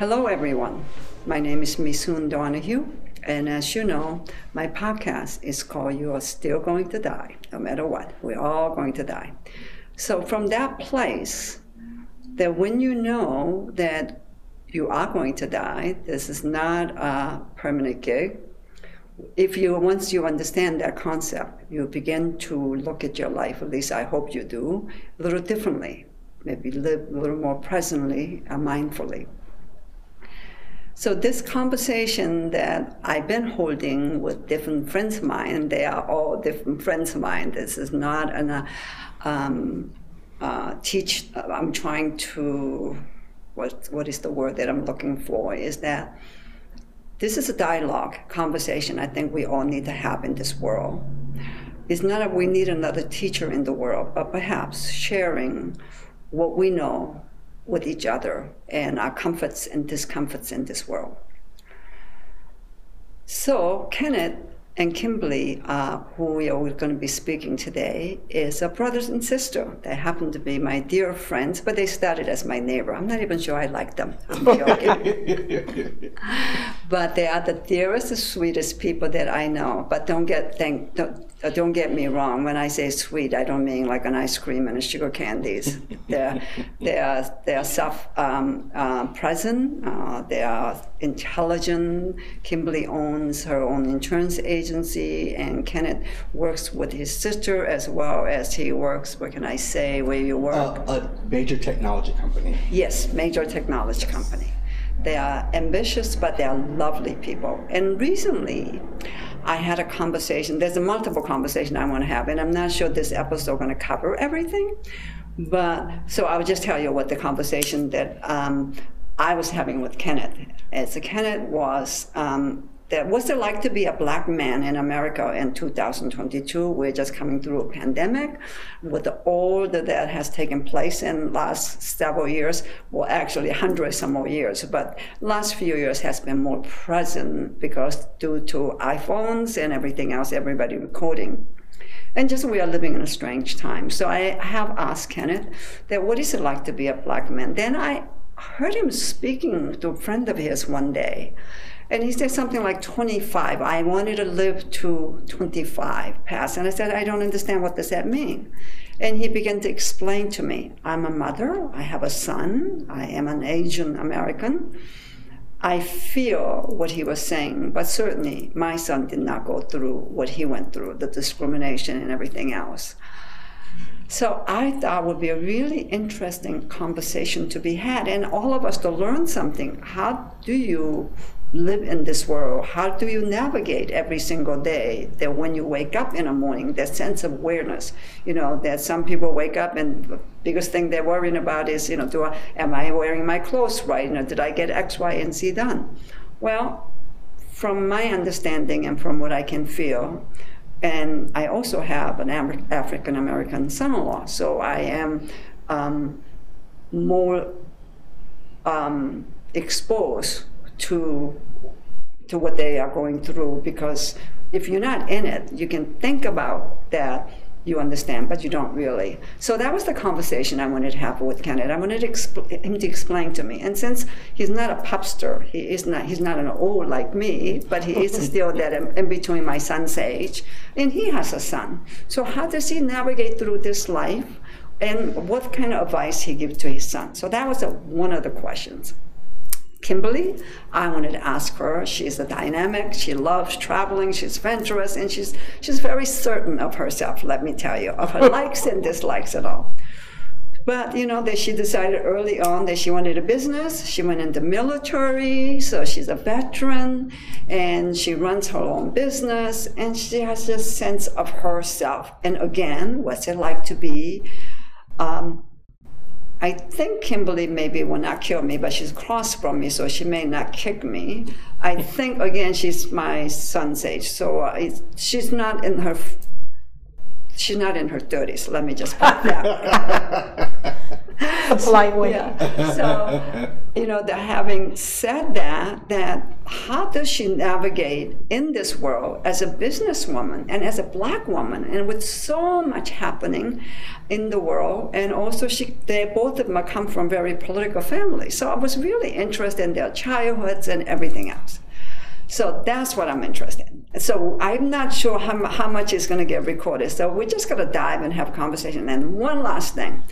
Hello, everyone. My name is Misun Donahue, and as you know, my podcast is called You Are Still Going to Die, no matter what. We're all going to die. So, from that place, that when you know that you are going to die, this is not a permanent gig. If you once you understand that concept, you begin to look at your life, at least I hope you do, a little differently. Maybe live a little more presently and mindfully. So this conversation that I've been holding with different friends of mine, they are all different friends of mine. This is not an uh, um, uh, teach. I'm trying to what what is the word that I'm looking for? Is that this is a dialogue, conversation. I think we all need to have in this world. It's not that we need another teacher in the world, but perhaps sharing what we know with each other and our comforts and discomforts in this world. So, Kenneth and Kimberly, uh, who we are going to be speaking today, is a brothers and sister. They happen to be my dear friends, but they started as my neighbor. I'm not even sure I like them. I'm joking. but they are the dearest, the sweetest people that I know. But don't get think, don't, don't get me wrong. When I say sweet, I don't mean like an ice cream and a sugar candies. they're they are they are self um, uh, present. Uh, they are intelligent. Kimberly owns her own insurance agency, and Kenneth works with his sister as well as he works. What can I say? Where you work? Uh, a major technology company. Yes, major technology company. They are ambitious, but they are lovely people. And recently. I had a conversation. There's a multiple conversation I want to have, and I'm not sure this episode is going to cover everything. But so I will just tell you what the conversation that um, I was having with Kenneth. As Kenneth was um, that what's it like to be a black man in America in 2022? We're just coming through a pandemic with all that, has taken place in last several years, well, actually hundreds some more years, but last few years has been more present because due to iPhones and everything else, everybody recording. And just we are living in a strange time. So I have asked Kenneth that what is it like to be a black man? Then I heard him speaking to a friend of his one day and he said something like 25. I wanted to live to 25 past. And I said, I don't understand what does that mean. And he began to explain to me, I'm a mother, I have a son, I am an Asian American. I feel what he was saying, but certainly my son did not go through what he went through, the discrimination and everything else. So I thought would be a really interesting conversation to be had, and all of us to learn something. How do you live in this world? How do you navigate every single day? That when you wake up in the morning, that sense of awareness. You know that some people wake up and the biggest thing they're worrying about is, you know, do I am I wearing my clothes right? You know, did I get X, Y, and Z done? Well, from my understanding and from what I can feel, and I also have an African American son-in-law, so I am um, more um, exposed to to what they are going through because if you're not in it, you can think about that, you understand, but you don't really. So that was the conversation I wanted to have with Kenneth. I wanted to him to explain to me. And since he's not a pupster, he is not he's not an old like me, but he is still that in, in between my son's age, and he has a son. So how does he navigate through this life? And what kind of advice he gives to his son? So that was a, one of the questions. Kimberly. I wanted to ask her. She's a dynamic. She loves traveling. She's adventurous, and she's she's very certain of herself. Let me tell you, of her likes and dislikes at all. But you know that she decided early on that she wanted a business. She went into military, so she's a veteran, and she runs her own business, and she has this sense of herself. And again, what's it like to be um, I think Kimberly maybe will not kill me, but she's across from me, so she may not kick me. I think again she's my son's age, so she's not in her. She's not in her thirties. Let me just put that. a polite way. Yeah. So, you know, the, having said that, that how does she navigate in this world as a businesswoman and as a black woman, and with so much happening in the world, and also she, they both of them come from very political families. So I was really interested in their childhoods and everything else. So that's what I'm interested in. So I'm not sure how, how much is going to get recorded. So we're just going to dive and have a conversation. And one last thing.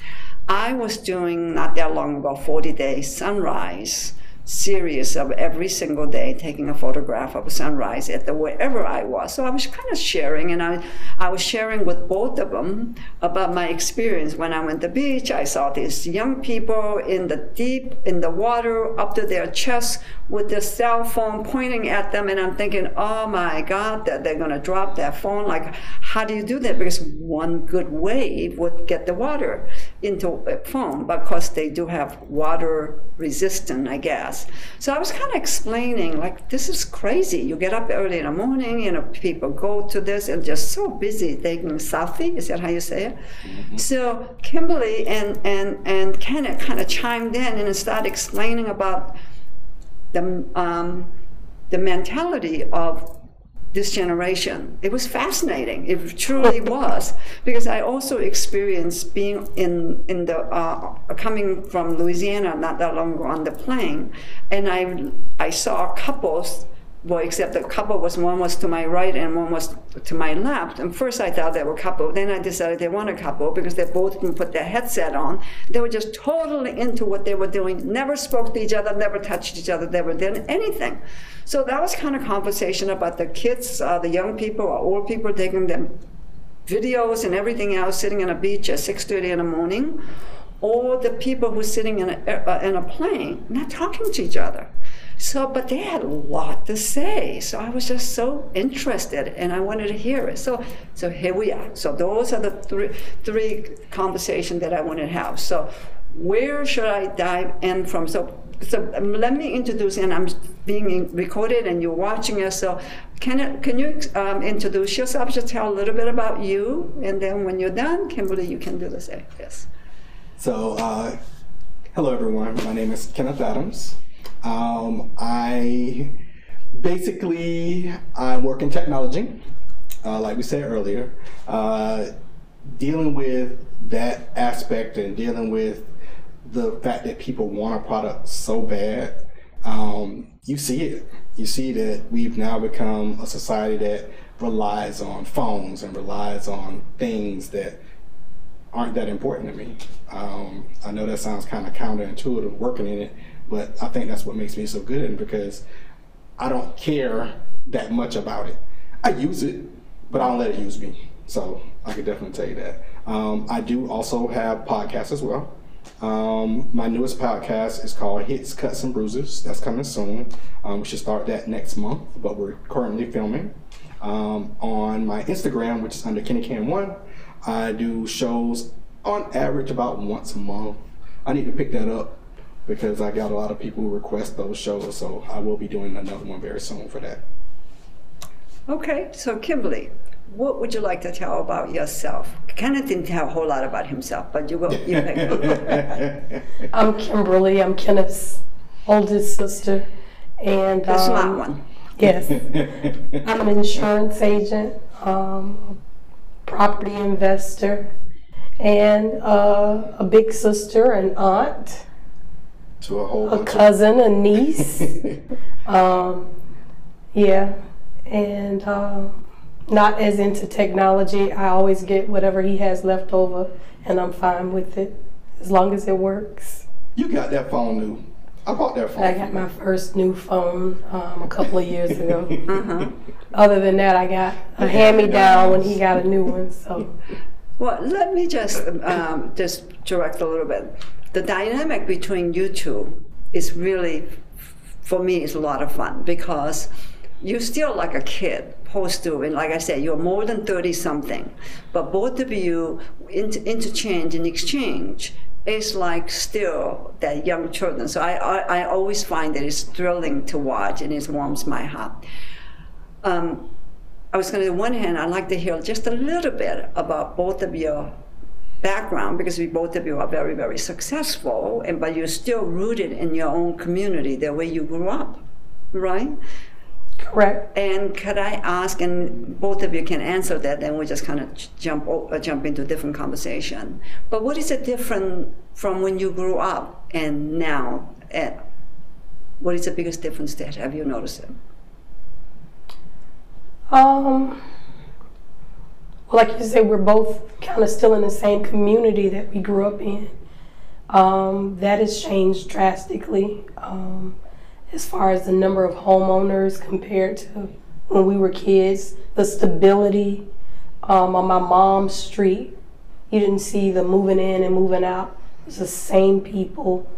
I was doing not that long ago 40 days sunrise series of every single day taking a photograph of a sunrise at the wherever I was. So I was kind of sharing, and I, I was sharing with both of them about my experience when I went to the beach. I saw these young people in the deep in the water up to their chests with their cell phone pointing at them, and I'm thinking, oh my God, that they're going to drop their phone. Like, how do you do that? Because one good wave would get the water into phone, because they do have water resistant, I guess. So I was kind of explaining, like, this is crazy. You get up early in the morning, you know, people go to this and just so busy taking selfie. Is that how you say it? Mm-hmm. So Kimberly and and and Kenneth kind of chimed in and started explaining about the um, the mentality of this generation. It was fascinating. It truly was because I also experienced being in in the uh, coming from Louisiana not that long ago on the plane, and I I saw couples well, except the couple was one was to my right and one was to my left. And first I thought they were a couple. Then I decided they weren't a couple because they both didn't put their headset on. They were just totally into what they were doing. Never spoke to each other. Never touched each other. Never did anything. So that was kind of conversation about the kids, uh, the young people, or old people taking them videos and everything else, sitting on a beach at 6:30 in the morning, or the people who are sitting in a, uh, in a plane, not talking to each other. So, but they had a lot to say. So I was just so interested and I wanted to hear it. So, so here we are. So those are the three, three conversations that I wanted to have. So where should I dive in from? So, so let me introduce, and I'm being recorded and you're watching us. So can, it, can you um, introduce yourself? Just tell a little bit about you. And then when you're done, Kimberly, you can do the same. Yes. So, uh, hello everyone. My name is Kenneth Adams. Um, I basically I work in technology, uh, like we said earlier, uh, dealing with that aspect and dealing with the fact that people want a product so bad. Um, you see it. You see that we've now become a society that relies on phones and relies on things that aren't that important to me. Um, I know that sounds kind of counterintuitive working in it, but I think that's what makes me so good at because I don't care that much about it. I use it, but I don't let it use me. So I could definitely tell you that. Um, I do also have podcasts as well. Um, my newest podcast is called Hits, Cuts, and Bruises. That's coming soon. Um, we should start that next month, but we're currently filming. Um, on my Instagram, which is under Kenny Can One, I do shows on average about once a month. I need to pick that up because I got a lot of people who request those shows, so I will be doing another one very soon for that. Okay, so Kimberly, what would you like to tell about yourself? Kenneth didn't tell a whole lot about himself, but you will. You I'm Kimberly. I'm Kenneth's oldest sister, and the um, smart one. Yes, I'm an insurance agent, um, property investor, and uh, a big sister, an aunt to a whole a cousin, a niece. um, yeah, and uh, not as into technology. I always get whatever he has left over, and I'm fine with it as long as it works. You got that phone new. I bought that phone. I got my first new phone um, a couple of years ago. uh-huh. Other than that, I got a hand-me-down when he got a new one. So. Well, let me just um, just direct a little bit the dynamic between you two is really, for me, is a lot of fun because you're still like a kid post to and like i said you're more than 30 something but both of you inter- interchange and exchange is like still that young children. So I, I, I always find that it's thrilling to watch and it warms my heart. Um, i was going to on one hand i'd like to hear just a little bit about both of your background because we both of you are very very successful and but you're still rooted in your own community the way you grew up right? Correct. and could i ask and both of you can answer that then we'll just kind of jump uh, jump into a different conversation. But what is it different from when you grew up and now and what is the biggest difference that have you noticed it? Um, well, like you said, we're both kind of still in the same community that we grew up in. Um, that has changed drastically um, as far as the number of homeowners compared to when we were kids. The stability um, on my mom's street, you didn't see the moving in and moving out. It was the same people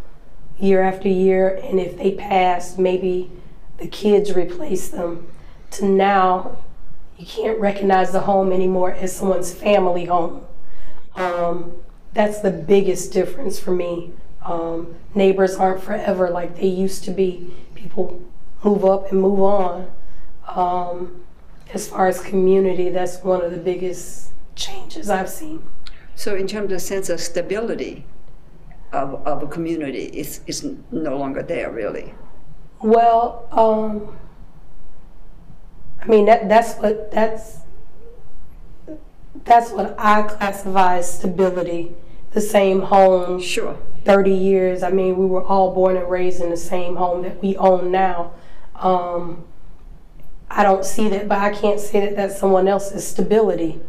year after year, and if they passed, maybe the kids replaced them. To now, you can't recognize the home anymore as someone's family home. Um, that's the biggest difference for me. Um, neighbors aren't forever like they used to be. People move up and move on. Um, as far as community, that's one of the biggest changes I've seen. So, in terms of sense of stability of, of a community, it's, it's no longer there, really. Well, um, I mean that that's what that's that's what I classify as stability. The same home, Sure. 30 years. I mean, we were all born and raised in the same home that we own now. Um, I don't see that, but I can't say that that's someone else's stability.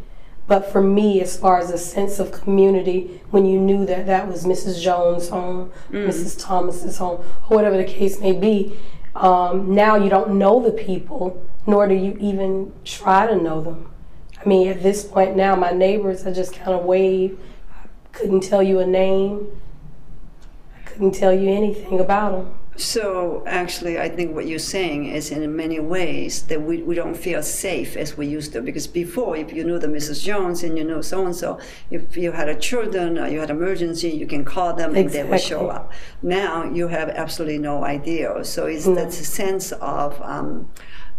But for me, as far as a sense of community, when you knew that that was Mrs. Jones' home, Mrs. Thomas's home, or whatever the case may be, um, now you don't know the people, nor do you even try to know them. I mean, at this point now, my neighbors, I just kind of wave. I couldn't tell you a name. I couldn't tell you anything about them. So, actually, I think what you're saying is in many ways that we, we don't feel safe as we used to. Because before, if you knew the Mrs. Jones and you knew so and so, if you had a children or you had emergency, you can call them and they will show Exactly. up. Now, you have absolutely no idea. So, it's No. that sense of um,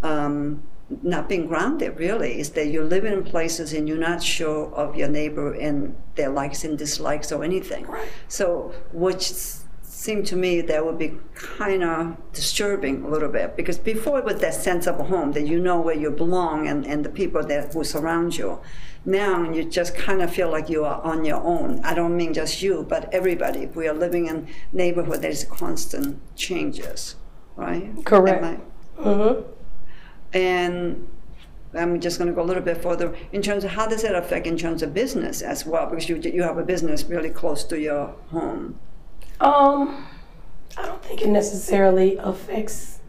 um, not being grounded, really, is that you're living in places and you're not sure of your neighbor and their likes and dislikes or anything. Right. So, which seemed to me that would be kind of disturbing a little bit because before it was that sense of a home that you know where you belong and, and the people that who surround you. Now you just kind of feel like you are on your own. I don't mean just you, but everybody. We are living in neighborhood that is constant changes, right? Correct. Am I- hmm and I'm just going to go a little bit further in terms of how does it affect in terms of business as well because you you have a business really close to your home. Um, I don't think it necessarily affects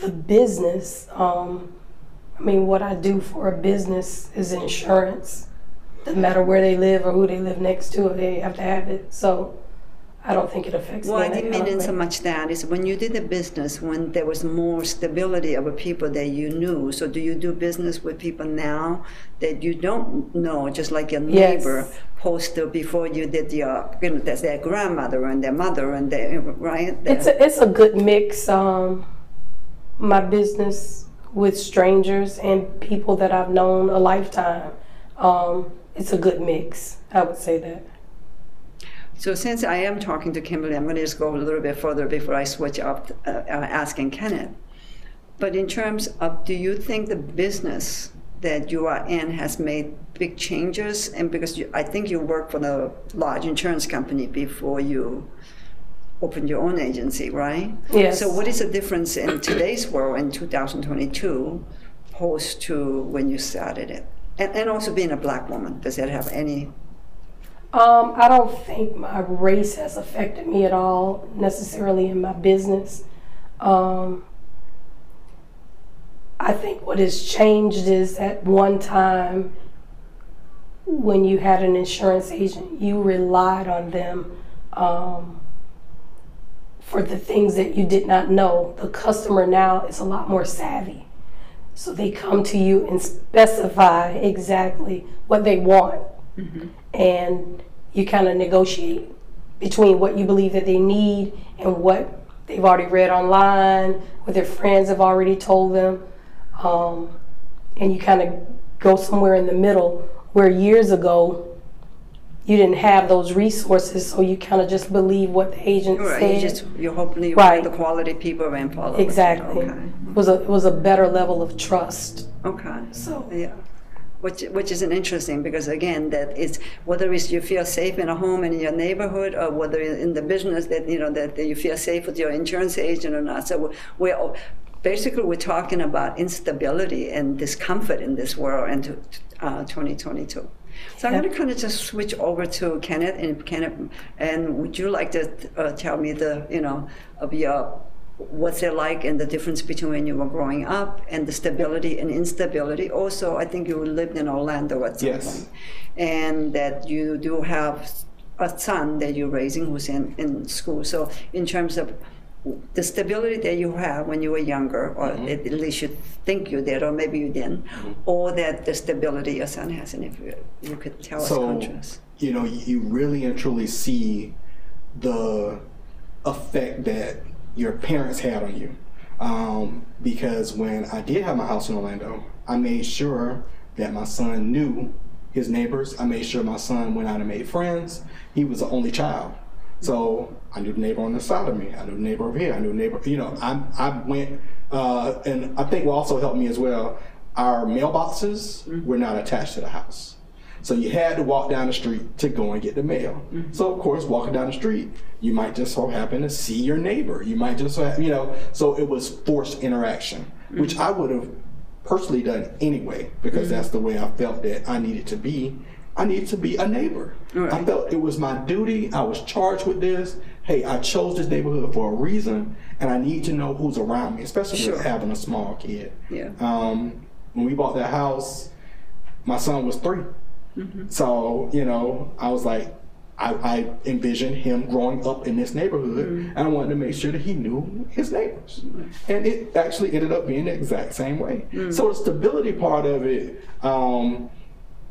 the business. Um, I mean, what I do for a business is insurance. Doesn't matter where they live or who they live next to, they have to have it. So I don't think it affects Well. I didn't mean in so much that is when you did the business when there was more stability of people that you knew. So do you do business with people now that you don't know, just like your Yes. neighbor to before you did your, you know, that's their grandmother and their mother and their right? It's a, it's a good mix. Um, my business with strangers and people that I've known a lifetime. Um, it's a good mix. I would say that. So since I am talking to Kimberly, I'm going to just go a little bit further before I switch up uh, uh, asking Kenneth. But in terms of, do you think the business that you are in has made big changes? And because you, I think you worked for the large insurance company before you opened your own agency, right? Yes. So what is the difference in today's world in 2022 opposed to when you started it? And, and also being a black woman, does that have any Um, I don't think my race has affected me at all necessarily in my business. Um, I think what has changed is at one time when you had an insurance agent, you relied on them um, for the things that you did not know. The customer now is a lot more savvy. So they come to you and specify exactly what they want and you kind of negotiate between what you believe that they need and what they've already read online, what their friends have already told them, um, and you kind of go somewhere in the middle. Where years ago, you didn't have those resources, so you kind of just believe what the agent Right, said. you just, you're hoping you Right. find the quality people and follow. it. exactly. Okay, It was a it was a better level of trust. okay. So Yeah, which which is interesting because again, that it's whether it's you feel safe in a home and in your neighborhood, or whether in the business that you know that, that you feel safe with your insurance agent or not. So we're, we're basically we're talking about instability and discomfort in this world into uh, 2022. So I'm going to kind of just switch over to Kenneth and Kenneth, and would you like to uh, tell me the you know of your what's it like and the difference between when you were growing up and the stability and instability. Also, I think you lived in Orlando at some Yes. point, and that you do have a son that you're raising who's in, in school. So, in terms of the stability that you have when you were younger, or Mm-hmm. at least you think you did, or maybe you didn't, or that the stability your son has, and if you, you could tell us so contrast. you know you really and truly see the effect that your parents had on you um, because when i did have my house in orlando i made sure that my son knew his neighbors i made sure my son went out and made friends he was the only child so I knew the neighbor on the side of me. I knew the neighbor over here. I knew the neighbor. You know, I I went, uh, and I think what also helped me as well. Our mailboxes were not attached to the house, so you had to walk down the street to go and get the mail. Mm-hmm. So of course, walking down the street, you might just so happen to see your neighbor. You might just, so ha- you know, so it was forced interaction, mm-hmm. which I would have personally done anyway because mm-hmm. that's the way I felt that I needed to be. I needed to be a neighbor. I felt it was my duty. I was charged with this. Hey, I chose this neighborhood for a reason, and I need to know who's around me, especially Sure. with having a small kid. Yeah. Um, when we bought that house, my son was 3 So, you know, I was like, I, I envisioned him growing up in this neighborhood, and I wanted to make sure that he knew his neighbors. And it actually ended up being the exact same way. So the stability part of it, um,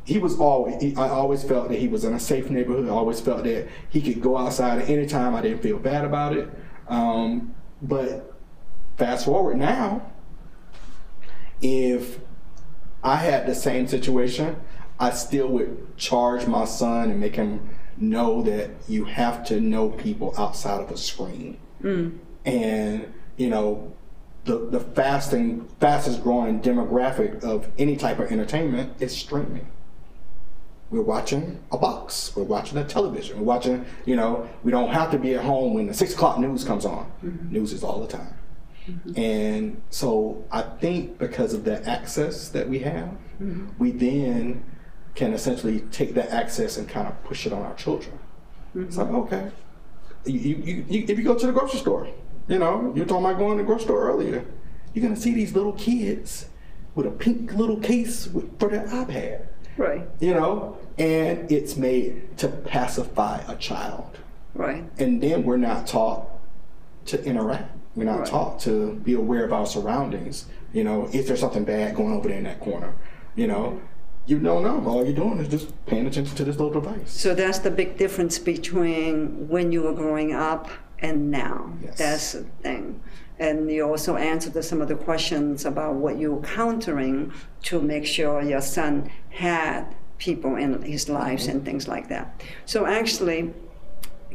he was always, he, I always felt that he was in a safe neighborhood. I always felt that he could go outside at any time. I didn't feel bad about it. Um, but fast forward now, if I had the same situation, I still would charge my son and make him know that you have to know people outside of a screen. Mm. And, you know, the, the fast and fastest growing demographic of any type of entertainment is streaming. We're watching a box. We're watching a television. We're watching, you know, we don't have to be at home when the six o'clock news comes on. Mm-hmm. News is all the time. Mm-hmm. And so I think because of the access that we have, mm-hmm. we then can essentially take that access and kind of push it on our children. It's like, mm-hmm. okay, you, you, you, if you go to the grocery store, you know, you're talking about going to the grocery store earlier, you're gonna see these little kids with a pink little case with, for their iPad, Right, you know, and it's made to pacify a child. right. And then we're not taught to interact. We're not Right. taught to be aware of our surroundings. You know, is there something bad going over there in that corner? You know, you don't know. All you're doing is just paying attention to this little device. So that's the big difference between when you were growing up and now. Yes. That's the thing. And you also answered some of the questions about what you were countering to make sure your son had people in his lives and things like that. So actually,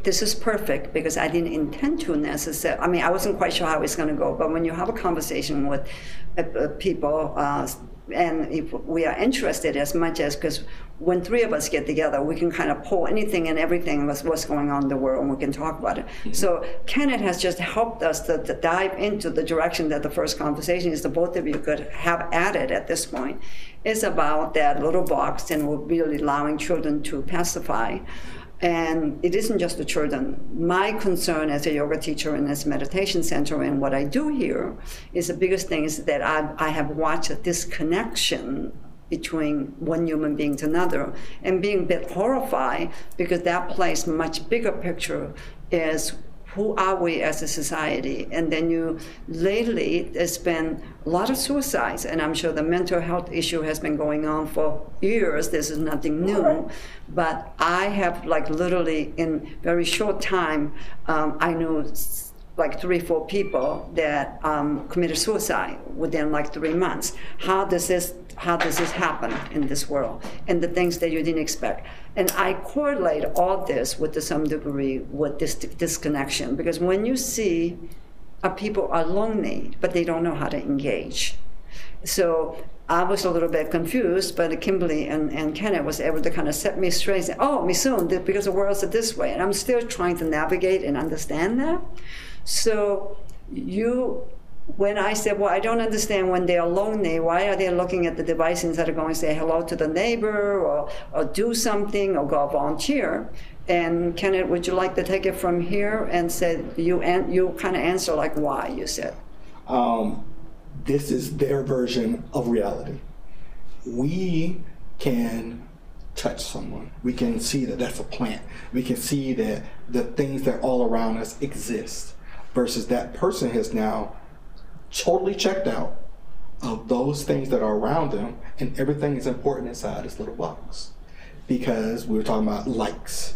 this is perfect because I didn't intend to necessarily. I mean, I wasn't quite sure how it's going to go, but when you have a conversation with uh, uh, people, uh, and if we are interested as much as because when three of us get together, we can kind of pull anything and everything that's what's going on in the world, and we can talk about it. Mm-hmm. So Kenneth has just helped us to, to dive into the direction that the first conversation is. The both of you could have added at this point is about that little box, and we're really allowing children to pacify. And it isn't just the children. My concern as a yoga teacher in this meditation center and what I do here is the biggest thing is that I, I have watched a disconnection between one human being to another and being a bit horrified because that plays much bigger picture is who are we as a society? And then you, lately, there's been a lot of suicides, and I'm sure the mental health issue has been going on for years. This is nothing new. But I have, like, literally in very short time, um, I knew s- like three, four people that um, committed suicide within like three months. How does this how does this happen in this world and the things that you didn't expect? And I correlate all this with to some degree with this disconnection because when you see uh, people are lonely but they don't know how to engage. So I was a little bit confused, but Kimberly and, and Kenneth was able to kind of set me straight and say, oh, Misun, because the world's this way. And I'm still trying to navigate and understand that. So you, when I said, well, I don't understand when they're lonely, why are they looking at the device instead of going to say hello to the neighbor or, or do something or go volunteer? And Kenneth, would you like to take it from here and say, you, an, you kind of answer like why, you said? Um, this is their version of reality. We can touch someone. We can see that that's a plant. We can see that the things that all around us exist versus that person has now totally checked out of those things that are around them and everything is important inside this little box. Because we were talking about likes.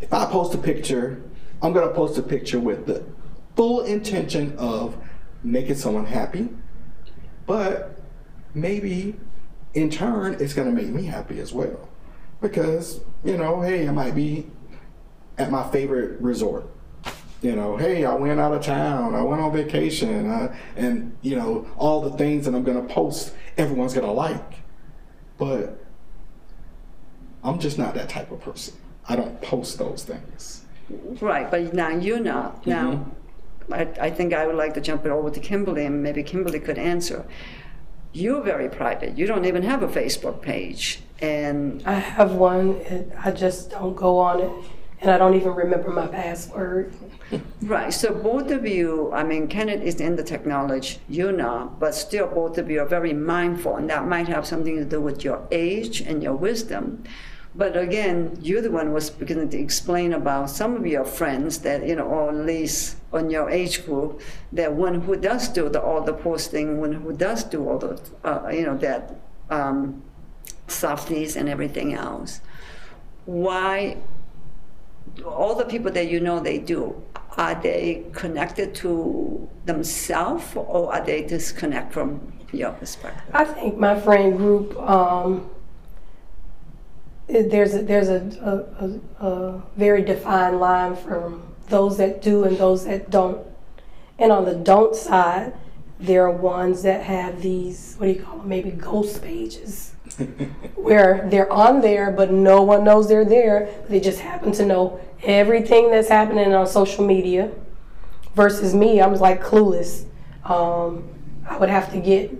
If I post a picture, I'm going to post a picture with the full intention of making someone happy, but maybe in turn it's going to make me happy as well. Because, you know, hey, I might be at my favorite resort. You know, hey, I went out of town, I went on vacation, uh, and, you know, all the things that I'm going to post, everyone's going to like. But I'm just not that type of person. I don't post those things. Right, but now you know. Now, mm-hmm. I, I think I would like to jump it over to Kimberly, and maybe Kimberly could answer. You're very private. You don't even have a Facebook page, and I have one. I just don't go on it, and I don't even remember my password. right. So both of you, I mean, Kenneth is in the technology, you know, but still both of you are very mindful, and that might have something to do with your age and your wisdom. But again, you're the one was beginning to explain about some of your friends that, you know, or at least on your age group, that one who does do the, all the posting, one who does do all the, uh, you know, that um, softies and everything else. Why, all the people that you know they do, are they connected to themselves or are they disconnect from your perspective? I think my friend group, um, there's a, there's a, a, a, very defined line from those that do and those that don't. And on the don't side, there are ones that have these, what do you call them, maybe ghost pages, where they're on there, but no one knows they're there. They just happen to know everything that's happening on social media. Versus me, I'm like clueless. Um, I would have to get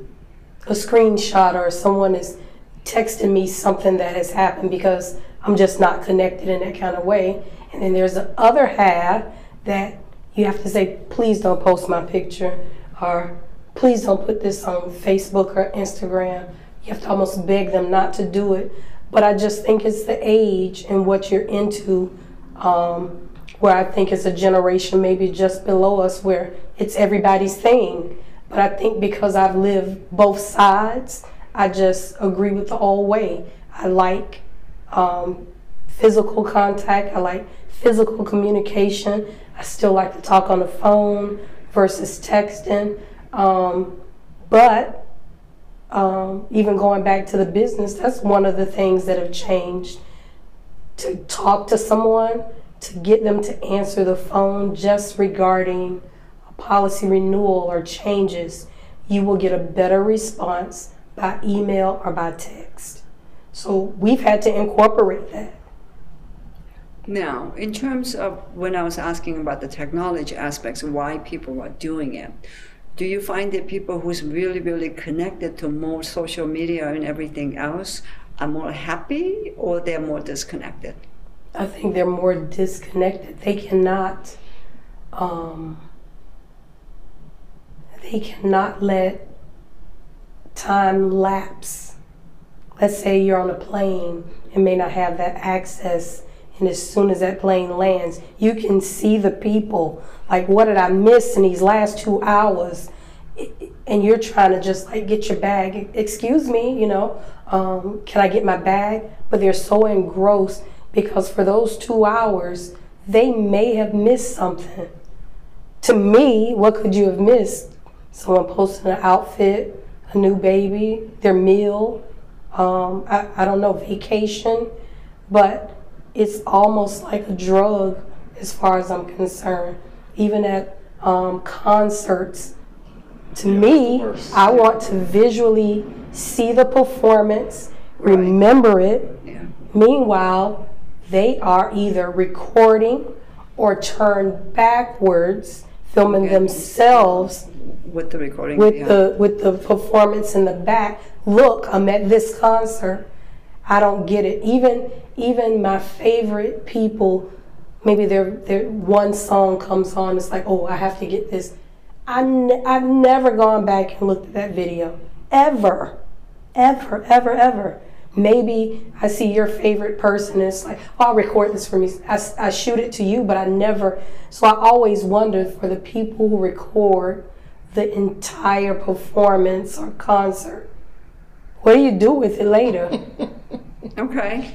a screenshot or someone is texting me something that has happened because I'm just not connected in that kind of way. And then there's the other half that you have to say, please don't post my picture or please don't put this on Facebook or Instagram. You have to almost beg them not to do it. But I just think it's the age and what you're into, um, where I think it's a generation maybe just below us where it's everybody's thing. But I think because I've lived both sides, I just agree with the old way. I like um, physical contact. I like physical communication. I still like to talk on the phone versus texting. Um, but um, even going back to the business, that's one of the things that have changed. To talk to someone, to get them to answer the phone just regarding a policy renewal or changes, you will get a better response by email or by text. So we've had to incorporate that. Now, in terms of when I was asking about the technology aspects and why people are doing it, do you find that people who's really, really connected to more social media and everything else are more happy or they're more disconnected? I think they're more disconnected. They cannot, um, they cannot let time lapse. Let's say you're on a plane and may not have that access, and as soon as that plane lands, you can see the people. Like, what did I miss in these last two hours? And you're trying to just like get your bag. Excuse me, you know, um, can I get my bag? But they're so engrossed because for those two hours, they may have missed something to me, what could you have missed? Someone posting an outfit, a new baby, their meal, um, I, I don't know, vacation, but it's almost like a drug as far as I'm concerned. Even at um, concerts, to me. I want to visually see the performance, remember it. Yeah. Meanwhile, they are either recording or turned backwards, filming Okay. themselves With the recording. with yeah. the with the performance in the back. Look, I'm at this concert. I don't get it. Even even my favorite people, maybe their their one song comes on. It's like, oh, I have to get this. I ne- I've never gone back and looked at that video ever, ever, ever, ever. Maybe I see your favorite person. And it's like, oh, I'll record this for me. I, I shoot it to you, but I never. So I always wonder for the people who record the entire performance or concert. What do you do with it later? Okay.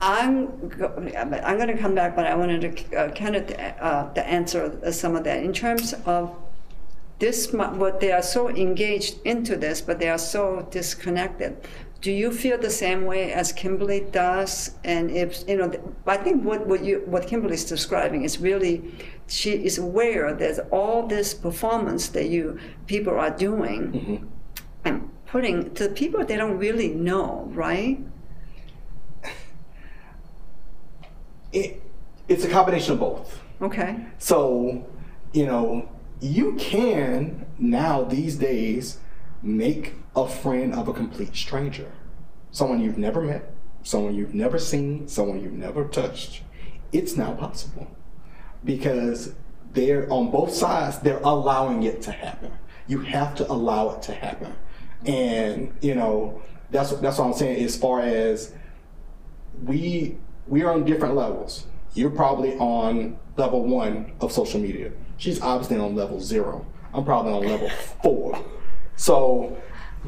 I'm go- I'm going to come back, but I wanted to uh, kind of uh, to answer some of that in terms of this. What they are so engaged into this, but they are so disconnected. Do you feel the same way as Kimberly does? And if you know, I think what what you what Kimberly's describing is really she is aware that all this performance that you people are doing and putting to people they don't really know, right? It, it's a combination of both. Okay. So, you know, you can now these days make a friend of a complete stranger. Someone you've never met, someone you've never seen, someone you've never touched. It's now possible because they're on both sides, they're allowing it to happen. You have to allow it to happen. And, you know, that's that's what I'm saying as far as we we are on different levels. You're probably on level one of social media. She's obviously on level zero. I'm probably on level four. So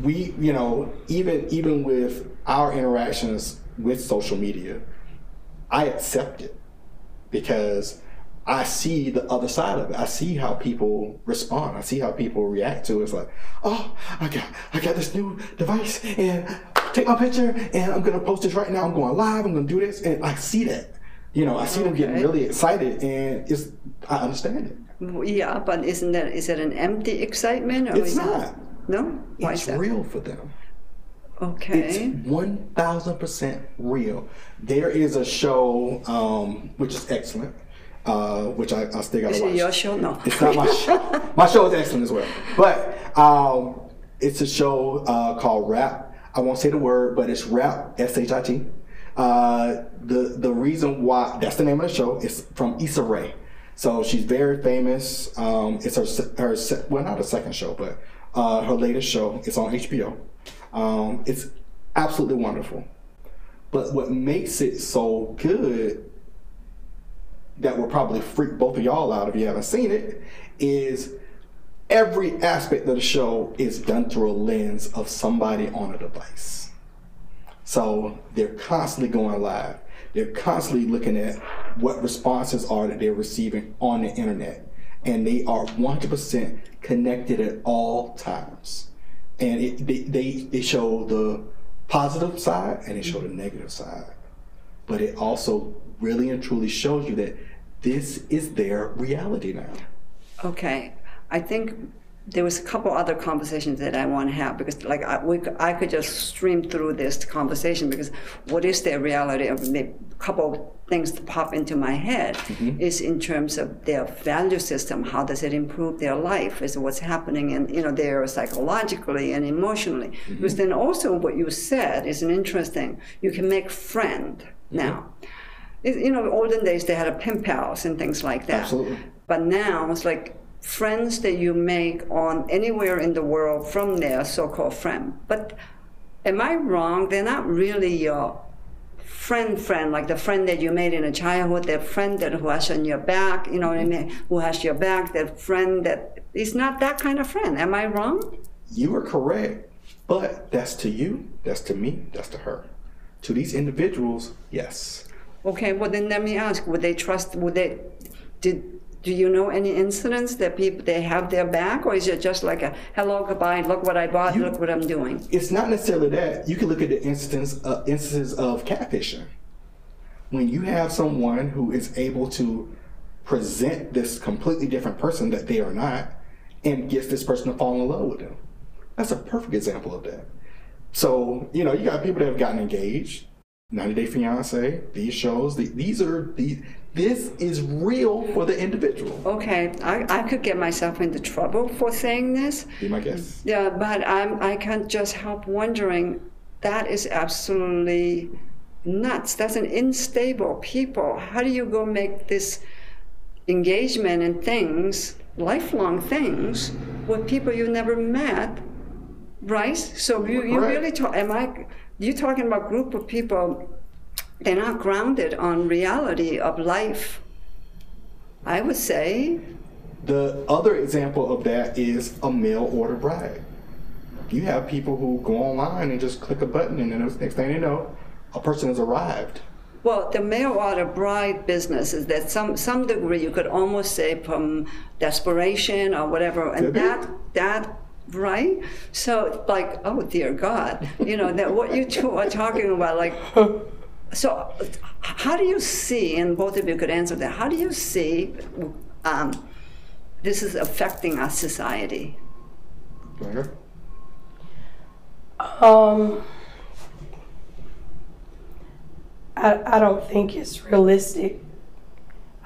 we, you know, even even with our interactions with social media, I accept it because I see the other side of it. I see how people respond. I see how people react to it. It's like, oh, I got I got this new device and take my picture and I'm gonna post this right now. I'm going live. I'm gonna do this, and I see that. You know, I see them getting really excited, and it's I understand it. Yeah, but isn't that is it an empty excitement or It's is it- not. No, why It's is that? real for them. Okay. It's one thousand percent real. There is a show um, which is excellent, uh, which I, I still gotta Is to it watch. your show? No. It's not my show. My show is excellent as well. But um, it's a show uh, called Rap. I won't say the word, but it's Rap, S H I T. Uh, the the reason why that's the name of the show is from Issa Rae. So she's very famous. Um, it's her her well not her second show, but uh, her latest show. It's on HBO. Um, it's absolutely wonderful. But what makes it so good that will probably freak both of y'all out if you haven't seen it is every aspect of the show is done through a lens of somebody on a device. So they're constantly going live. They're constantly looking at what responses are that they're receiving on the internet. And they are 100% connected at all times. And it, they, they, they show the positive side and they show the negative side but it also really and truly shows you that this is their reality now. Okay, I think there was a couple other conversations that I want to have because, like, I, we, I could just stream through this conversation because what is their reality? Of the couple of things that pop into my head mm-hmm. is in terms of their value system. How does it improve their life? Is what's happening and you know there psychologically and emotionally? Mm-hmm. Because then also what you said is an interesting. You can make friend mm-hmm. now. It- You know, olden days they had a pen pals and things like that. Absolutely. But now it's like friends that you make on anywhere in the world from their so-called friend. But am I wrong? They're not really your friend friend, like the friend that you made in a childhood, that friend that who has on your back, you know what I mean, who has your back, that friend that is not that kind of friend. Am I wrong? You are correct, but that's to you, that's to me, that's to her. To these individuals, yes. Okay, well then let me ask, would they trust would they did do you know any incidents that people they have their back, or is it just like a hello, goodbye, look what I bought, You- look what I'm doing? It's not necessarily that. You can look at the instance uh, instances of catfishing. When you have someone who is able to present this completely different person that they are not, and gets this person to fall in love with them, that's a perfect example of that. So you know, you got people that have gotten engaged, 90 Day Fiance, these shows. The, these are these. This is real for the individual. Okay, I, I could get myself into trouble for saying this. Be my guest. Yeah, but I'm, I can't just help wondering that is absolutely nuts. That's an unstable people. How do you go make this engagement and things, lifelong things, with people you never met, right? So you, you Correct. really talk, am I, you talking about group of people, they're not grounded on reality of life. I would say, The other example of that is a mail order bride. You have people who go online and just click a button, and then the next thing you know, a person has arrived. Well, the mail order bride business is that some some degree you could almost say from desperation or whatever, and Could be. that that right. So like, oh dear God, you know that what you two are talking about, like. So, how do you see, and both of you could answer that, how do you see um, this is affecting our society? Um, I, I don't think it's realistic.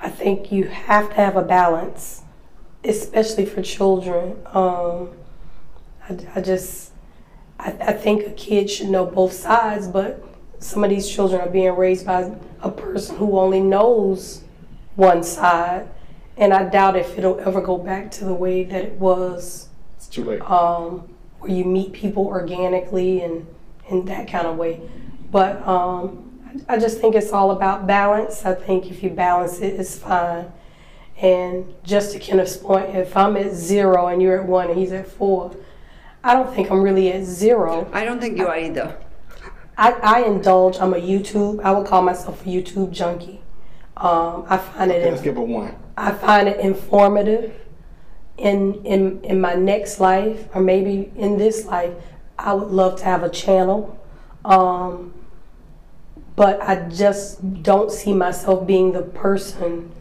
I think you have to have a balance, especially for children. Um, I, I just, I, I think a kid should know both sides, but some of these children are being raised by a person who only knows one side. And I doubt if it'll ever go back to the way that it was It's too late. um, where you meet people organically and in that kind of way. But um, I I just think it's all about balance. I think if you balance it, it's fine. And just to Kenneth's point, if I'm at zero and you're at one and he's at four, I don't think I'm really at zero. I don't think you are either. I, I indulge. I'm a YouTube. I would call myself a YouTube junkie. Um, I find it. Okay, let's give it one. I find it informative in in in my next life or maybe in this life. I would love to have a channel. Um, but I just don't see myself being the person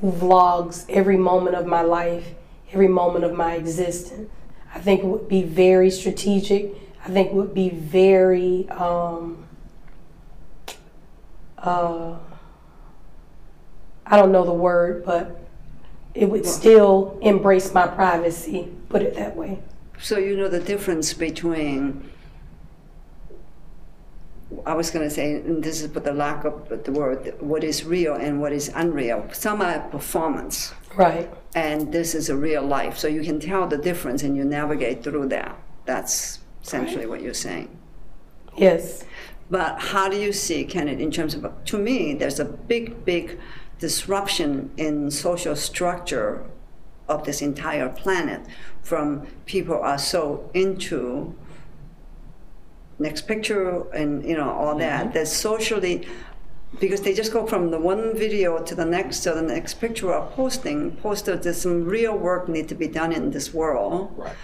who vlogs every moment of my life, every moment of my existence. I think it would be very strategic. I think it would be very um, uh, I don't know the word, but it would still embrace my privacy, put it that way. So you know the difference between I was going to say, and this is for the lack of the word, what is real and what is unreal. Some are performance, Right. and this is a real life. So you can tell the difference and you navigate through that. That's essentially what you're saying. Yes. But how do you see, Kenneth, in terms of, to me, there's a big, big disruption in social structure of this entire planet from people are so into next picture and you know all that mm-hmm. that socially because they just go from the one video to the next to the next picture of posting post that there's some real work need to be done in this world Right.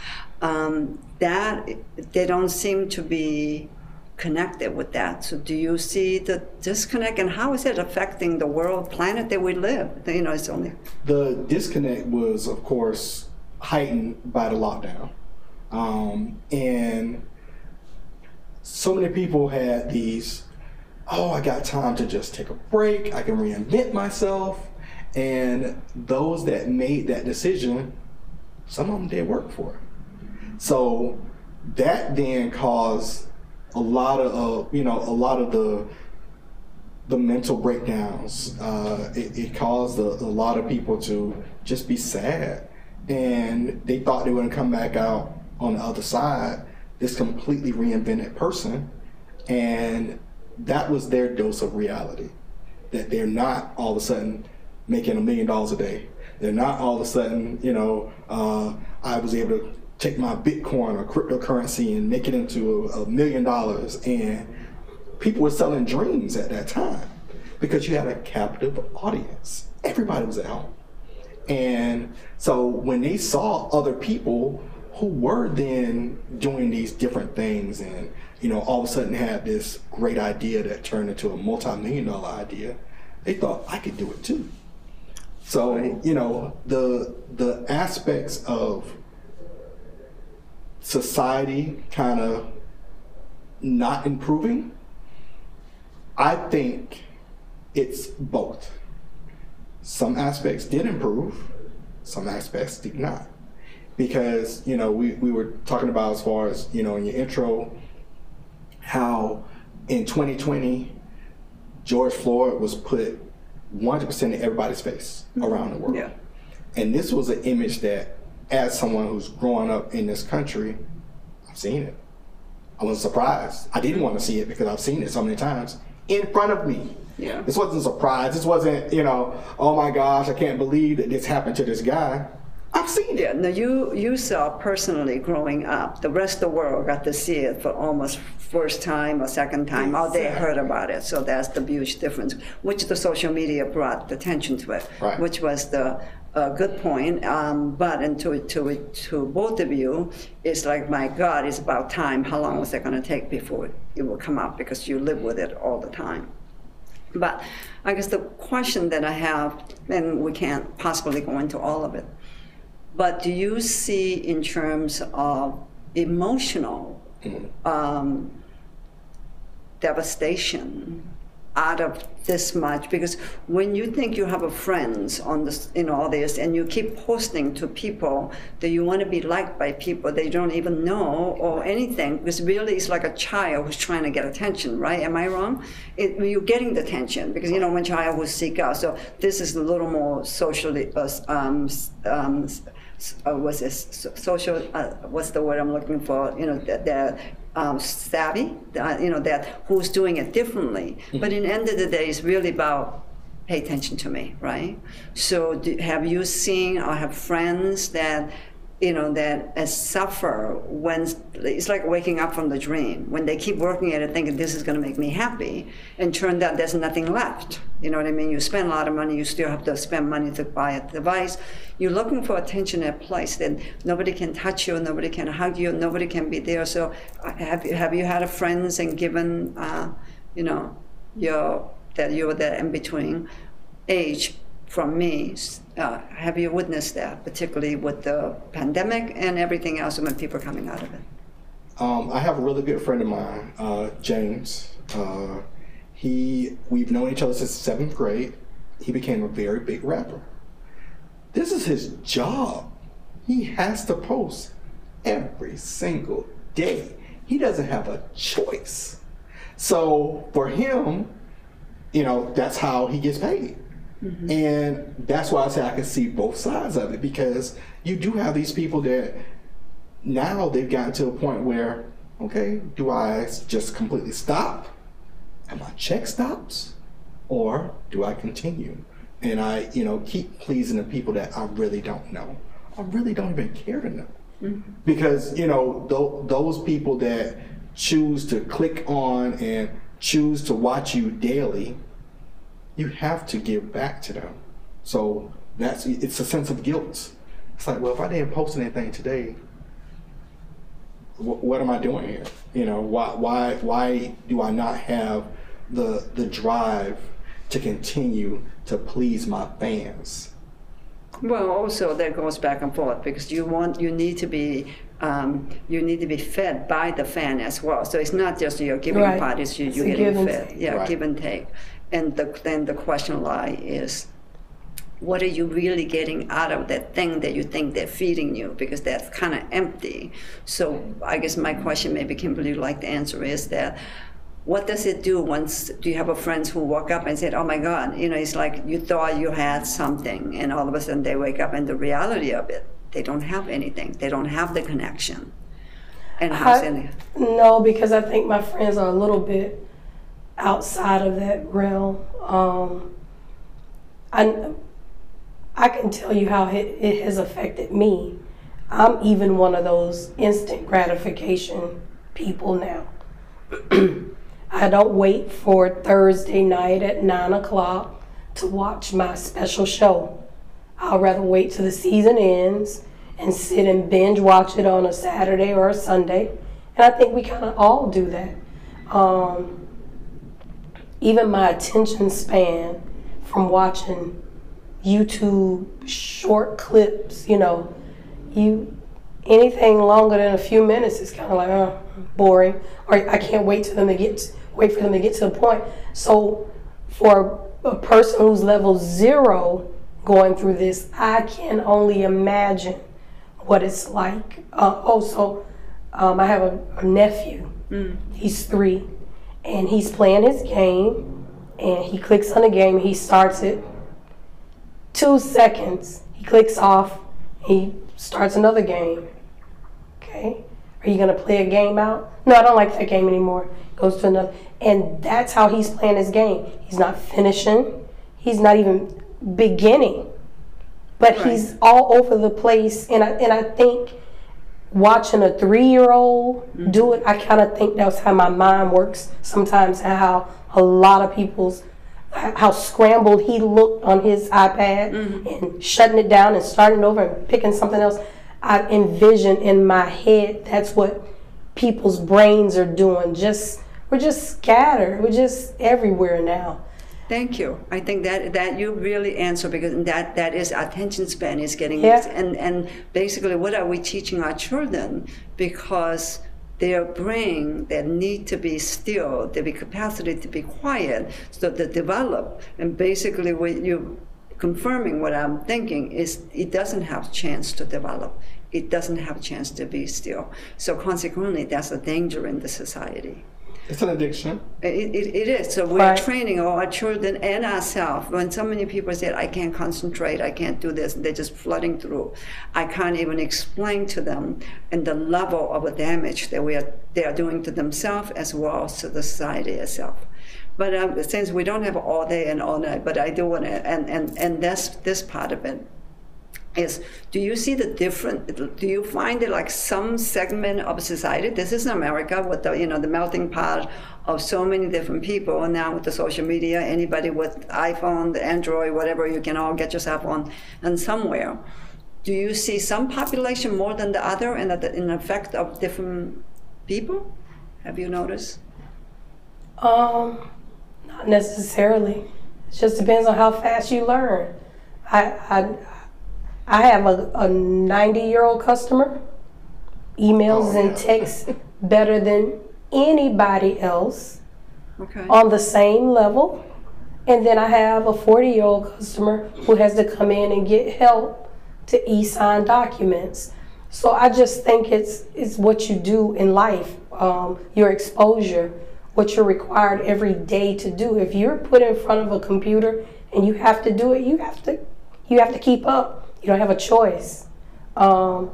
um, that they don't seem to be connected with that. So do you see the disconnect and how is it affecting the world, planet that we live? You know, it's only The disconnect was, of course, heightened by the lockdown. Um, and so many people had these, oh, I got time to just take a break, I can reinvent myself. And those that made that decision, some of them did work for it. So that then caused a lot of, uh, you know, a lot of the the mental breakdowns. Uh, it, it caused a, a lot of people to just be sad, and they thought they were gonna come back out on the other side, this completely reinvented person, and that was their dose of reality. That they're not all of a sudden making a million dollars a day. They're not all of a sudden, you know, uh, I was able to take my Bitcoin or cryptocurrency and make it into a, a million dollars and people were selling dreams at that time because you had a captive audience. Everybody was at home. And so when they saw other people who were then doing these different things and you know all of a sudden had this great idea that turned into a multi-million dollar idea, they thought I could do it too. So you know the the aspects of society kind of not improving, I think it's both. Some aspects did improve, some aspects did not. Because, you know, we, we were talking about as far as, you know, in your intro, how in 2020, George Floyd was put 100% in everybody's face mm-hmm. around the world. Yeah. And this was an image that, as someone who's growing up in this country, I've seen it. I wasn't surprised. I didn't want to see it because I've seen it so many times in front of me. Yeah. This wasn't a surprise. This wasn't, you know, oh my gosh, I can't believe that this happened to this guy. I've seen it. Yeah, now you, you saw personally growing up. The rest of the world got to see it for almost first time or second time, All they heard about it. So that's the huge difference, which the social media brought attention to it, Right. which was the a good point. Um, but and to, to, to both of you, it's like, my God, it's about time. How long was it going to take before it will come out? Because you live with it all the time. But I guess the question that I have, and we can't possibly go into all of it, but do you see in terms of emotional um, devastation out of this much? Because when you think you have a friends on this, in all this, and you keep posting to people that you want to be liked by people they don't even know or anything, because really it's like a child who's trying to get attention, right? Am I wrong? It, you're getting the attention because you know when child will seek out. So this is a little more socially, uh, um, um, uh, what's this social uh, what's the word i'm looking for? You know that they're um, savvy uh, you know that who's doing it differently. But in the end of the day it's really about pay attention to me right? So do, have you seen or have friends that you know that suffer when it's like waking up from the dream. When they keep working at it thinking this is going to make me happy and turned out there's nothing left. You know what i mean? You spend a lot of money you still have to spend money to buy a device. You're looking for attention at a place that nobody can touch you nobody can hug you nobody can be there. So uh, have you have you had friends and given uh, you know your that you were there in between age from me. Uh, have you witnessed that, particularly with the pandemic and everything else, and when people are coming out of it? Um, I have a really good friend of mine, uh, James. Uh, he we've known each other since seventh grade. He became a very big rapper. This is his job. He has to post every single day. He doesn't have a choice. So for him, you know, that's how he gets paid. Mm-hmm. And that's why I say I can see both sides of it because you do have these people that now they've gotten to a point where, okay, do I just completely stop and my check stops? Or do I continue? And I, you know, keep pleasing the people that I really don't know. I really don't even care to know. Mm-hmm. Because, you know, th- those people that choose to click on and choose to watch you daily, you have to give back to them. So that's it's a sense of guilt. It's like, well, if I didn't post anything today, wh- what am I doing here? You know, why why why do I not have the the drive to continue to please my fans? Well, also that goes back and forth because you want you need to be um, you need to be fed by the fan as well. So it's not just your giving Right. part; it's you, It's you're getting fed. Yeah, Right. give and take. And the, then the question lie is, what are you really getting out of that thing that you think they're feeding you? Because that's kind of empty. So I guess my question, maybe Kimberly would like to answer, is that what does it do once do you have a friends who walk up and said oh my god you know it's like you thought you had something and all of a sudden they wake up and the reality of it they don't have anything they don't have the connection and how's I- it No, because I think my friends are a little bit outside of that realm. Um, I, I can tell you how it, it has affected me. I'm even one of those instant gratification people now. I don't wait for Thursday night at nine o'clock to watch my special show. I'll rather wait till the season ends and sit and binge watch it on a Saturday or a Sunday. And I think we kind of all do that. Um, even my attention span from watching YouTube short clips, you know, you anything longer than a few minutes is kind of like uh, boring, or I can't wait to them to get wait for them to get to the point. So for a person who's level zero going through this, I can only imagine what it's like. Uh, also, um, I have a, a nephew. Mm. He's three, and he's playing his game, and he clicks on the game. He starts it. Two seconds, he clicks off. He starts another game. Okay, are you gonna play a game out? No, I don't like that game anymore. Goes to another, and that's how he's playing his game. He's not finishing. He's not even beginning but right. he's all over the place. And I and I think watching a three year old mm-hmm. do it, I kind of think that's how my mind works sometimes, and how a lot of people's how scrambled he looked on his iPad mm-hmm. and shutting it down and starting over and picking something else. I envision in my head that's what people's brains are doing. Just we're just scattered. We're just everywhere now. Thank you. I think that that you really answer because that that is attention span is getting yeah. and and basically what are we teaching our children because their brain they need to be still, they be capacity to be quiet so they develop and basically what you confirming what I'm thinking is it doesn't have chance to develop. It doesn't have chance to be still. So consequently that's a danger in the society. It's an addiction. It, it, it is. So we're right. training our children and ourselves. When so many people say, I can't concentrate, I can't do this, they're just flooding through. I can't even explain to them and the level of damage that we are, they are doing to themselves as well as to the society itself. But um, since we don't have all day and all night, but I do want to, and, and, and that's this part of it is do you see the different do you find it like some segment of society this is america with the you know the melting pot of so many different people and now with the social media anybody with iphone the android whatever you can all get yourself on and somewhere. Do you see some population more than the other and that in effect of different people? Have you noticed? Um not necessarily. It just depends on how fast you learn. I, I I have a, a 90 year old customer, emails oh, and texts better than anybody else okay. on the same level. And then I have a 40 year old customer who has to come in and get help to e sign documents. So I just think it's, it's what you do in life, um, your exposure, what you're required every day to do. If you're put in front of a computer and you have to do it, you have to, you have to keep up you don't have a choice. Um,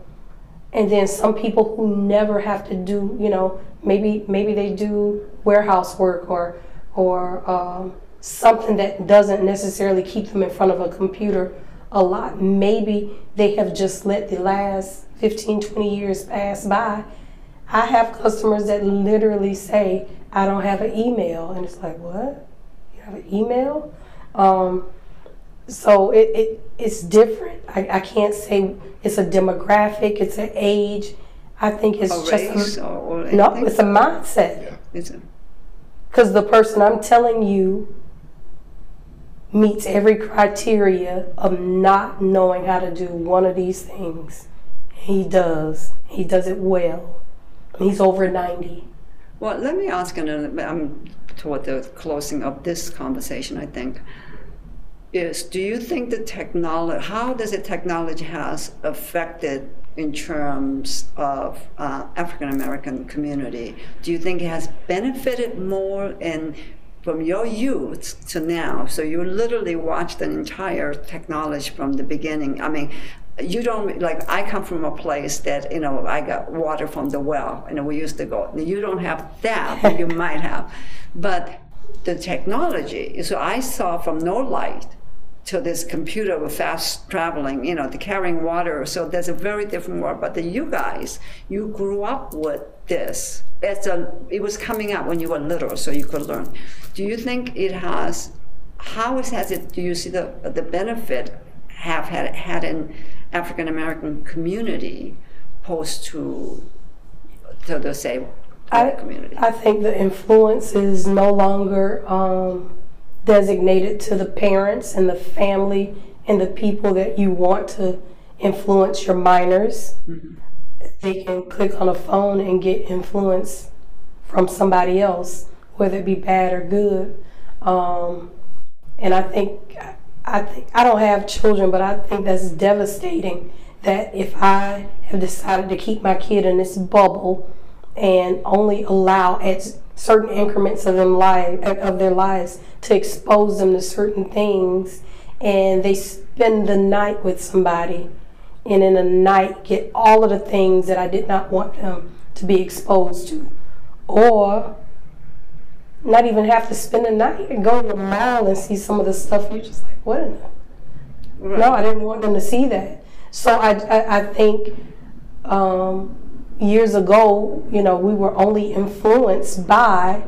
and then some people who never have to do, you know, maybe maybe they do warehouse work or or um, something that doesn't necessarily keep them in front of a computer a lot. Maybe they have just let the last 15, 20 years pass by. I have customers that literally say, I don't have an email. And it's like, what? You have an email? Um, so it, it it's different. I, I can't say it's a demographic, it's an age. I think it's or just a, or, or no, it's a mindset. Yeah. It's a, because the person I'm telling you meets every criteria of not knowing how to do one of these things. He does. He does it well. He's over 90. Well, let me ask another. I'm toward the closing of this conversation, I think is do you think the technology, how does the technology has affected in terms of uh, African American community? Do you think it has benefited more in from your youth to now? So you literally watched an entire technology from the beginning. I mean, you don't like I come from a place that you know I got water from the well. You know we used to go. You don't have that, but you might have. But the technology. So I saw from no light to this computer with fast traveling, you know, the carrying water. So there's a very different world. But the, you guys, you grew up with this. It's a, it was coming out when you were little, so you could learn. Do you think it has, how has it, do you see the, the benefit have had had an African American community post to to the say I, community? I think the influence is no longer um, designated to the parents and the family and the people that you want to influence your minors. They can click on a phone and get influence from somebody else, whether it be bad or good. Um, and I think I think I don't have children, but I think that's devastating. That if I have decided to keep my kid in this bubble and only allow at certain increments of them life of their lives to expose them to certain things, and they spend the night with somebody, and in the night get all of the things that I did not want them to be exposed to, or not even have to spend the night and go to the mall and see some of the stuff. You're just like, what? In the? No, I didn't want them to see that. So I, I, I think um, years ago, you know, we were only influenced by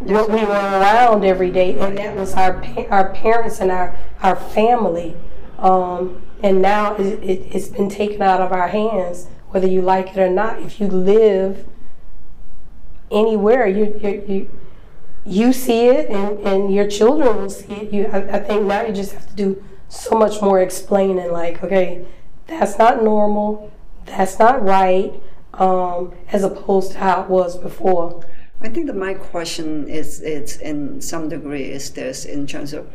what we were around every day, and that was our our parents and our our family. Um, and now it, it, it's been taken out of our hands, whether you like it or not. If you live anywhere, you you you, you see it, and, and your children will see it. You, I, I think now you just have to do so much more explaining. Like, okay, that's not normal. That's not right. Um, as opposed to how it was before. I think that my question is, it's in some degree, is this in terms of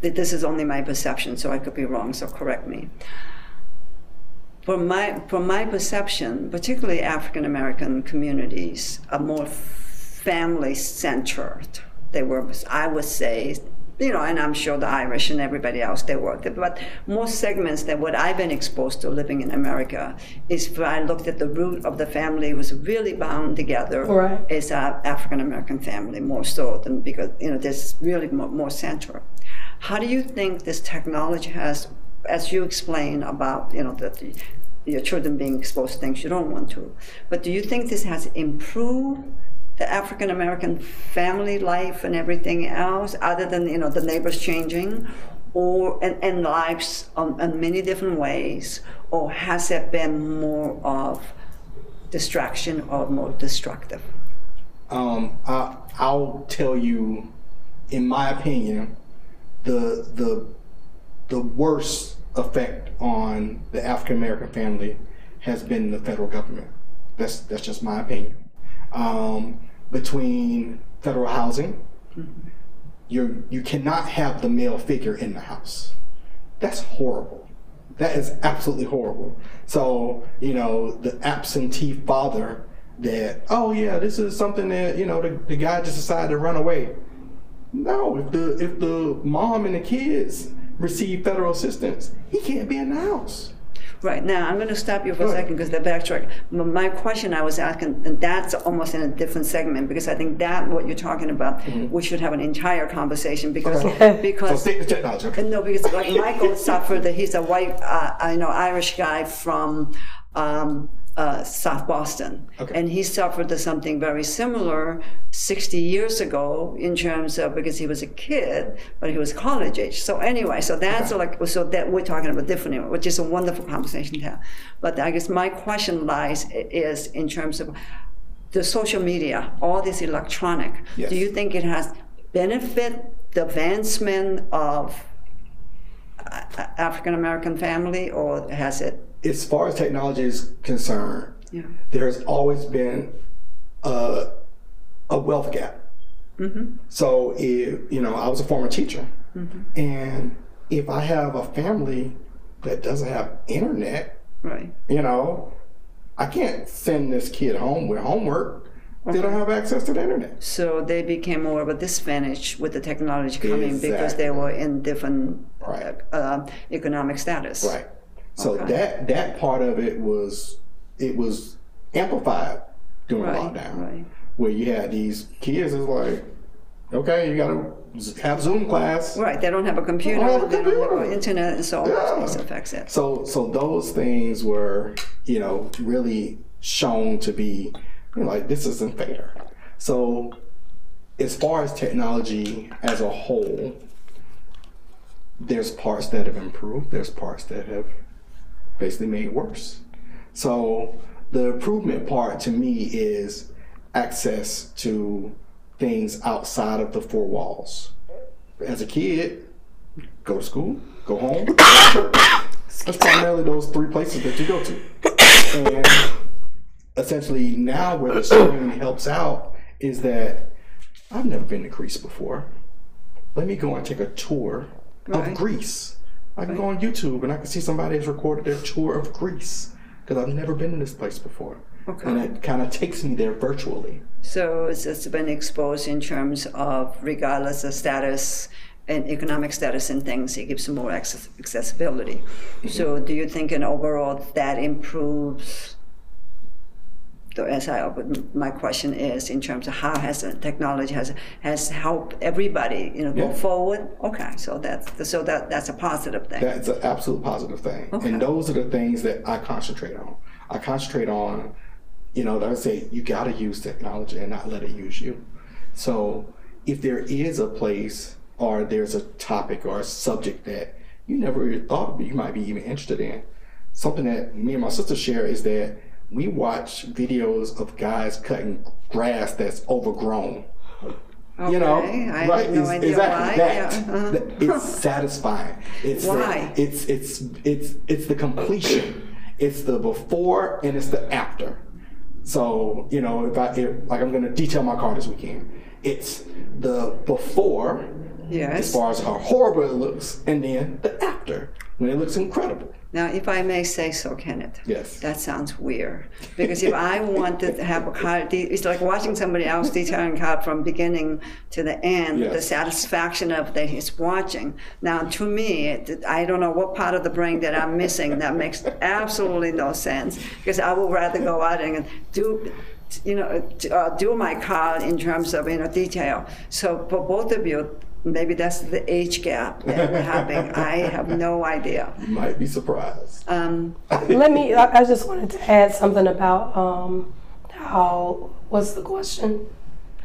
that this is only my perception, so I could be wrong, so correct me. From my, from my perception, particularly African American communities are more family centered. They were, I would say, you know, and I'm sure the Irish and everybody else they were, but most segments that what I've been exposed to living in America is where I looked at the root of the family was really bound together Right. is a African American family more so than because you know there's really more, more center. How do you think this technology has, as you explain about you know that your children being exposed to things you don't want to, but do you think this has improved the African American family life and everything else, other than you know the neighbors changing, or and, and lives um, in many different ways, or has it been more of distraction or more destructive? Um, I, I'll tell you, in my opinion, the the the worst effect on the African American family has been the federal government. That's that's just my opinion. Um, between federal housing, mm-hmm. you you cannot have the male figure in the house. That's horrible. That is absolutely horrible. So you know the absentee father that oh yeah this is something that you know the, the guy just decided to run away. No, if the if the mom and the kids receive federal assistance, he can't be in the house. Right now, I'm going to stop you for a second because the backtrack. My question I was asking, and that's almost in a different segment because I think that what you're talking about, we should have an entire conversation because Mm-hmm. Okay. So because to technology. Okay. no, because like Michael suffered that he's a white, uh, I know Irish guy from um, uh, South Boston, Okay. and he suffered something very similar 60 years ago in terms of because he was a kid, but he was college age. So anyway, so that's Okay. like so that we're talking about different, which is a wonderful conversation to have. But I guess my question lies is in terms of the social media, all this electronic. Yes. Do you think it has benefit the advancement of African American family, or has it? As far as technology is concerned, Yeah. there's always been a, a wealth gap. Mm-hmm. So, if, you know, I was a former teacher, mm-hmm. and if I have a family that doesn't have internet, Right. you know, I can't send this kid home with homework. They don't have access to the internet. So they became more of a disadvantage with the technology coming because they were in different Right. uh, economic status. Right. So Okay. that that part of it was it was amplified during Right. lockdown, Right. where you had these kids is like, okay, you gotta have Zoom class. Right. They don't have a computer. Don't have a they don't have internet, and so all Yeah. those things affects it. So so those things were you know really shown to be you know, like this isn't fair. So as far as technology as a whole, there's parts that have improved, there's parts that have basically made worse. So the improvement part to me is access to things outside of the four walls. As a kid, go to school, go home. That's primarily those three places that you go to. And essentially now where the screen helps out is that I've never been to Greece before. Let me go and take a tour Right. of Greece. I can go on YouTube and I can see somebody has recorded their tour of Greece because I've never been in this place before. Okay. And it kind of takes me there virtually. So it's just been exposed in terms of regardless of status and economic status and things, it gives more access, accessibility. Mm-hmm. So do you think in overall that improves? So as I uh, open, my question is in terms of how has the technology has has helped everybody you know go Yeah. forward? Okay, so that's so that that's a positive thing. That's an absolute positive thing. Okay. And those are the things that I concentrate on. I concentrate on, you know, that I say you got to use technology and not let it use you. So if there is a place or there's a topic or a subject that you never thought of, you might be even interested in, something that me and my sister share is that we watch videos of guys cutting grass that's overgrown. You know, Okay, I right? have no It's- idea exactly why, that. yeah, uh-huh. It's satisfying. It's the- Why? it's it's it's it's the completion. It's the before and it's the after. So you know, if I if, like, I'm going to detail my car this weekend. It's the before, yes. as far as how horrible it looks, and then the after when it looks incredible. Now, if I may say so, Kenneth. Yes. That sounds weird. Because if I wanted to have a car, de- it's like watching somebody else detailing a car from beginning to the end, Yes. the satisfaction of that he's watching. Now, to me, it, I don't know what part of the brain that I'm missing that makes absolutely no sense. Because I would rather go out and do, you know, uh, do my car in terms of, you know, detail. So for both of you, maybe that's the age gap that we're having. I have no idea. You might be surprised. Um, Let me, I I just wanted to add something about um, how, what's the question?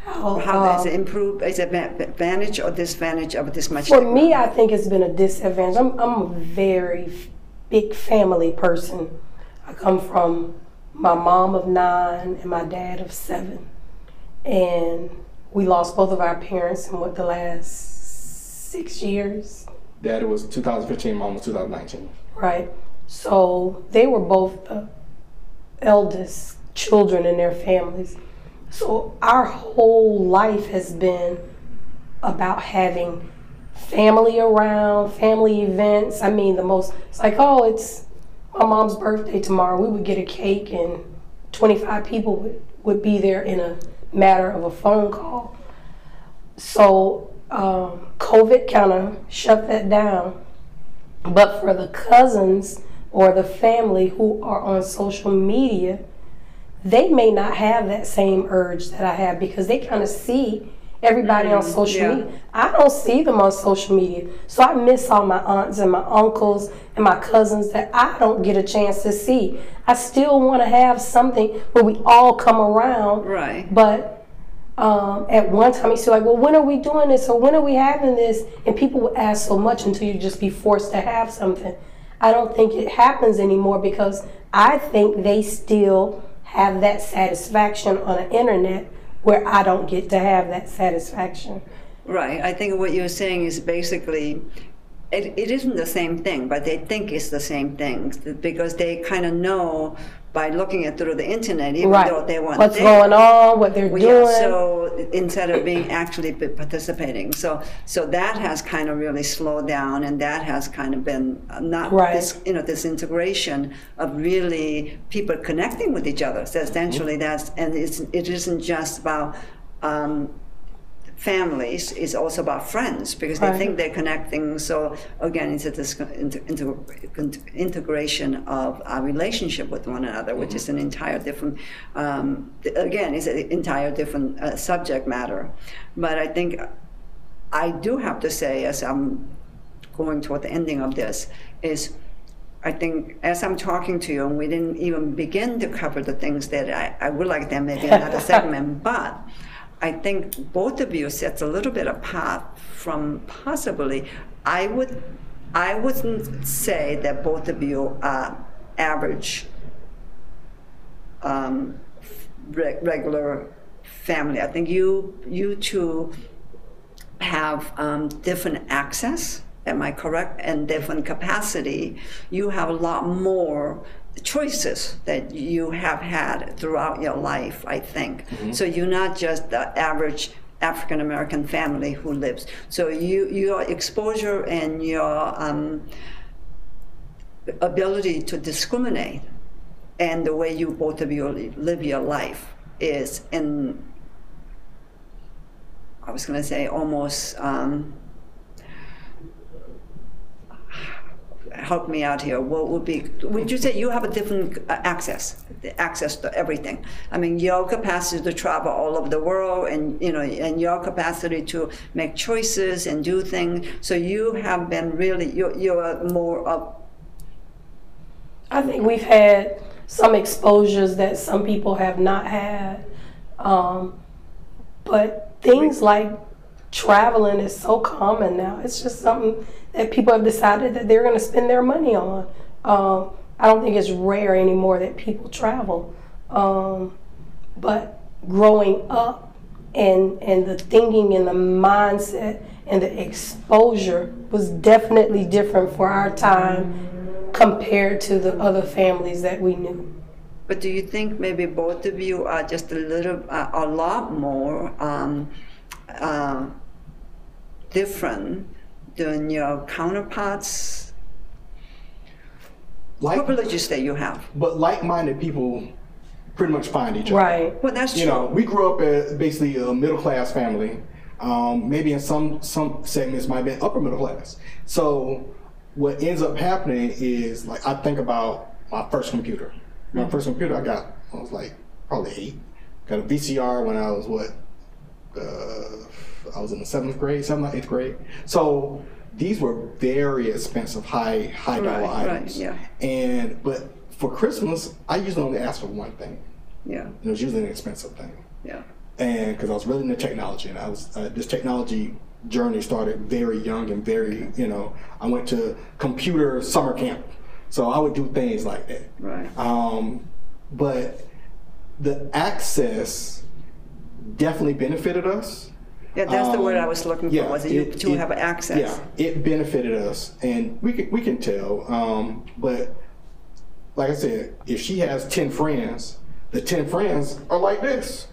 How, How um, does it improve? Is it an advantage or disadvantage of this much? For me, I think it's been a disadvantage. I'm, I'm a very big family person. I come from my mom of nine and my dad of seven. And we lost both of our parents in what, the last six years? Dad was 2015, mom was 2019. Right. So they were both the eldest children in their families. So our whole life has been about having family around, family events. I mean, the most, it's like, oh, it's my mom's birthday tomorrow. We would get a cake and 25 people would, would be there in a matter of a phone call. So um, COVID kind of shut that down. But for the cousins or the family who are on social media, they may not have that same urge that I have because they kind of see everybody on social yeah. media. I don't see them on social media. So I miss all my aunts and my uncles and my cousins that I don't get a chance to see. I still want to have something where we all come around. Right. But um, at one time, he's like, well, when are we doing this? Or when are we having this? And people would ask so much until you just be forced to have something. I don't think it happens anymore because I think they still have that satisfaction on the internet where I don't get to have that satisfaction. Right. I think what you're saying is basically, it, it isn't the same thing, but they think it's the same thing because they kind of know by looking at through the internet, even Right. though they weren't What's there. going on, what they're Well, doing. yeah, so instead of being actually participating, so so that has kind of really slowed down, and that has kind of been uh, not Right. this you know this integration of really people connecting with each other. So essentially, that's and it's it isn't just about. Um, families is also about friends because they Right. think they're connecting. So again it's a this integration of our relationship with one another which is an entire different um, again it's an entire different uh, subject matter. But i think i do have to say as i'm going toward the ending of this is I think as I'm talking to you, and we didn't even begin to cover the things that I, I would like them maybe another segment, but I think both of you sets a little bit apart from possibly, I would I wouldn't say that both of you are average um, re- regular family. I think you you two have um, different access. Am I correct? And different capacity. You have a lot more choices that you have had throughout your life. I think so. You're not just the average African American family who lives. So you your exposure and your um, ability to discriminate and the way you both of you live your life is in I was going to say almost um, help me out here. What would be? Would you say you have a different uh, access, access to everything? I mean, your capacity to travel all over the world, and you know, and your capacity to make choices and do things. So you have been really you're, you're more of I think we've had some exposures that some people have not had. Um, but things like traveling is so common now. It's just something that people have decided that they're going to spend their money on. Um, I don't think it's rare anymore that people travel. Um, but growing up and and the thinking and the mindset and the exposure was definitely different for our time compared to the other families that we knew. But do you think maybe both of you are just a little, uh, a lot more um, uh, different than your counterparts? Like, Privileges that you have. but like-minded people pretty much find each other. Right. Well, that's true. You know, we grew up as basically a middle class family. Um, maybe in some some segments might be upper middle class. So what ends up happening is like I think about my first computer. My first computer I got I was like probably eight. Got a VCR when I was what uh, I was in the seventh grade, seventh or eighth grade. So these were very expensive, high high dollar Right, right, items. yeah. And but for Christmas, I usually only ask for one thing. Yeah, And it was usually an expensive thing yeah. and because I was really into technology, and I was uh, this technology journey started very young and very you know I went to computer summer camp, so I would do things like that. Right. Um, but the access definitely benefited us. Yeah, that's the word I Um, was looking yeah, for. Was that you it- two it- have access? Yeah, it benefited us, and we can we can tell. Um, but like I said, if she has ten friends, the ten friends are like this.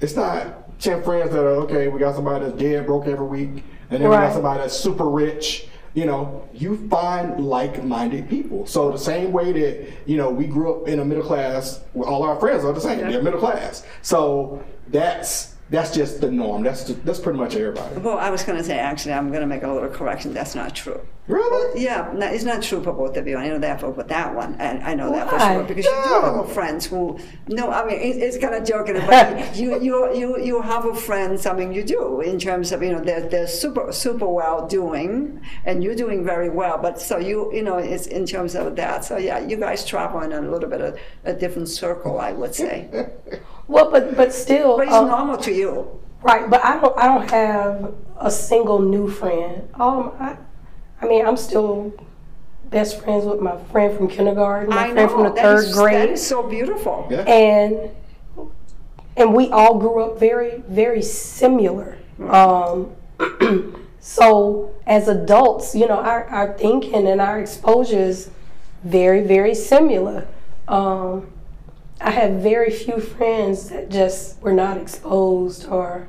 It's not ten friends that are okay. We got somebody that's dead broke every week, and then we got somebody that's super rich. You know, you find like-minded people. So the same way that you know we grew up in a middle class, all our friends are the same. They're middle class. So that's that's just the norm. That's that's pretty much everybody. Well, I was going to say, actually, I'm going to make a little correction. That's not true. Really? Yeah, no, it's not true for both of you. I know that for, for that one. And I know that for Why? sure because you do have friends who. No, I mean it, it's kind of joking, but you you you you have a friends. I mean you do in terms of you know they're they're super super well doing, and you're doing very well. But so you you know it's in terms of that. So yeah, you guys travel in a little bit of a different circle, I would say. Well, but but still, But it's um, normal to you. right? But I don't I don't have a single new friend. Um, I, I mean, I'm still best friends with my friend from kindergarten, my I friend from the that third is- grade. That is so beautiful. Yeah. and and we all grew up very very similar um, so as adults you know our, our thinking and our exposure is very very similar um, i have very few friends that just were not exposed or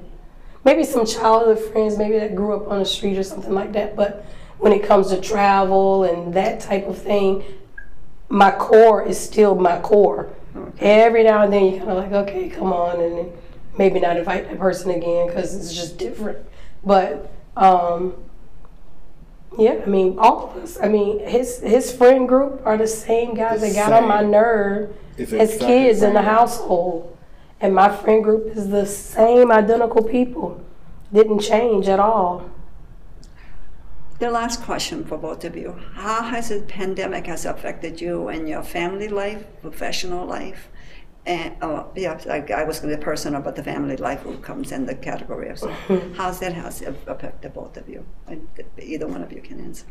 maybe some childhood friends maybe that grew up on the street or something like that but when it comes to travel and that type of thing my core is still my core. Every now and then you kind of like, okay, come on, and maybe not invite that person again because it's just different. But um, yeah, I mean, all of us. I mean, his his friend group are the same guys The that got on my nerve as kids in the household, and my friend group is the same identical people. Didn't change at all. The last question for both of you. How has the pandemic has affected you and your family life, professional life? And, oh, yeah, like I was going to personal, but the family life who comes in the category of, so how's that has affected both of you? Either one of you can answer.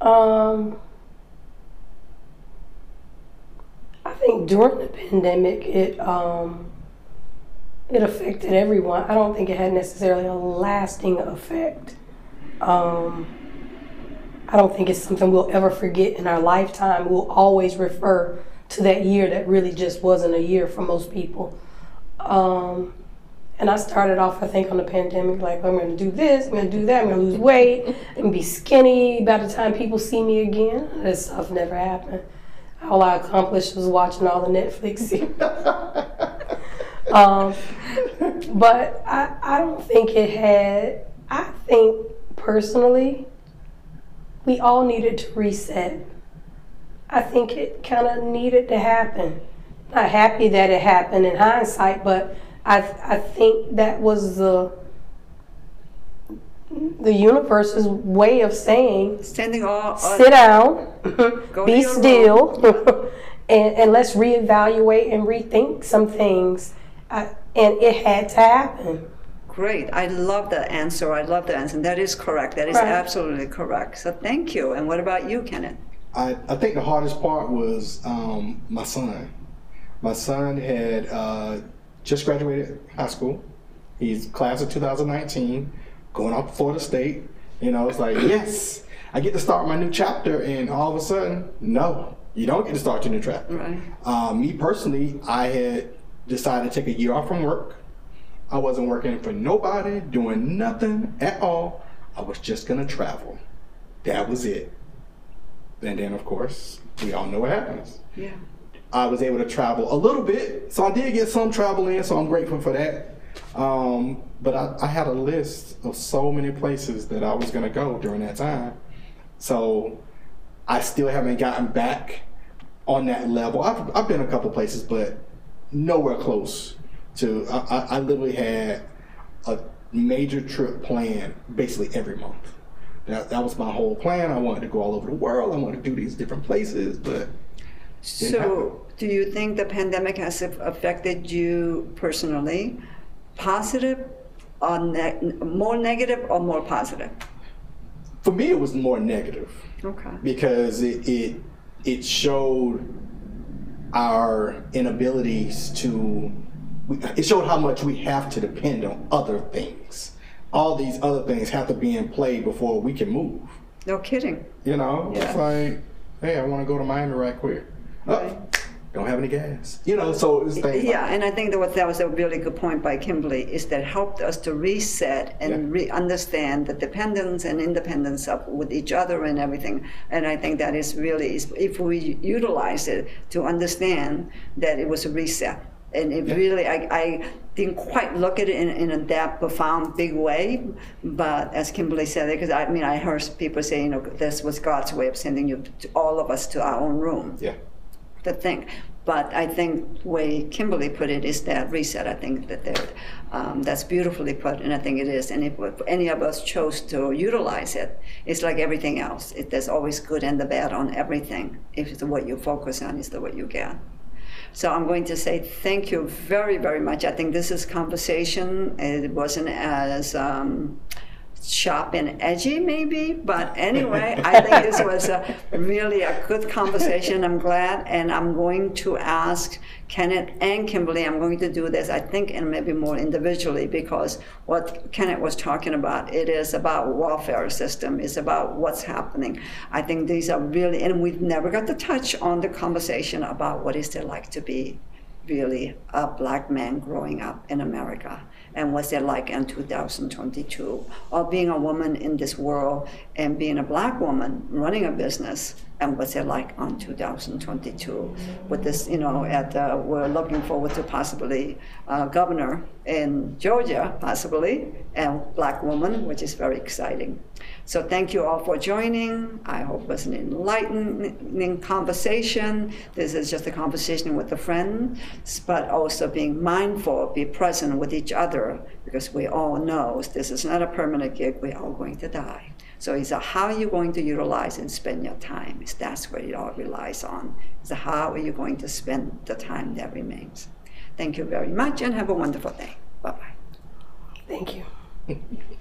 Um, I think during the pandemic, it um, it affected everyone. I don't think it had necessarily a lasting effect. Um, I don't think it's something we'll ever forget in our lifetime. We'll always refer to that year that really just wasn't a year for most people. Um, and I started off, I think, on the pandemic, like, I'm gonna do this, I'm gonna do that, I'm gonna lose weight, I'm gonna be skinny by the time people see me again. That stuff never happened. All I accomplished was watching all the Netflix series. um, but I, I don't think it had, I think personally, we all needed to reset. I think it kind of needed to happen. Not happy that it happened in hindsight, but I, I think that was the the universe's way of saying Standing all, all sit down, be still, and, and let's reevaluate and rethink some things. I, and it had to happen. Great. I love that answer. I love that answer. And that is correct. That is Right. absolutely correct. So thank you. And what about you, Kenneth? I, I think the hardest part was um, my son. My son had uh, just graduated high school. He's class of 2019, going off to Florida State. You know, it's like, yes, I get to start my new chapter, and all of a sudden, no, you don't get to start your new chapter. Right. Uh, me personally, I had decided to take a year off from work. I wasn't working for nobody, doing nothing at all. I was just gonna travel. That was it. And then, of course, we all know what happens. Yeah. I was able to travel a little bit, so I did get some travel in, so I'm grateful for that. Um, but I, I had a list of so many places that I was gonna go during that time. So I still haven't gotten back on that level. I've, I've been a couple places, but nowhere close to. I, I, literally had a major trip planned basically every month. That, that was my whole plan. I wanted to go all over the world. I wanted to do these different places, but So, do you think the pandemic has affected you personally, positive or ne- more negative or more positive? for me, it was more negative. Okay. because it it, it showed our inabilities to it showed how much we have to depend on other things all these other things have to be in play before we can move No kidding. you know Yeah. it's like hey i want to go to miami right quick oh, don't have any gas you know so it's things Yeah, like, and I think that was, that was a really good point by Kimberly, is that helped us to reset and Yeah. re- understand the dependence and independence of with each other and everything. And I think that is really, if we utilize it to understand that it was a reset. And it Yeah. really, I, I didn't quite look at it in, in a that profound, big way, but as Kimberly said, because I mean, I heard people say, you know, this was God's way of sending you, to, all of us, to our own room yeah to think. But I think the way Kimberly put it is that reset. I think that there, um, that's beautifully put, and I think it is. And if any of us chose to utilize it, it's like everything else. It, there's always good and the bad on everything. If it's what you focus on, is the what you get. So I'm going to say thank you very, very much. I think this is conversation. It wasn't as um, sharp and edgy, maybe, but anyway, I think this was a, really a good conversation. I'm glad, and I'm going to ask Kenneth and Kimberly. I'm going to do this, I think, and maybe more individually, because what Kenneth was talking about, it is about welfare system. It's about what's happening. I think these are really, and we've never got to touch on the conversation about what is it like to be really a black man growing up in America and what's it like in 2022 or being a woman in this world and being a black woman running a business and what's it like on 2022 with this you know at uh, we're looking forward to possibly uh, governor in Georgia possibly and black woman which is very exciting so thank you all for joining. I hope it was an enlightening conversation. This is just a conversation with a friend but also being mindful be present with each other because we all know this is not a permanent gig we're all going to die. So it's a how are you going to utilize and spend your time is that's what it all relies on. Is how are you going to spend the time that remains. Thank you very much and have a wonderful day. Bye bye Thank you.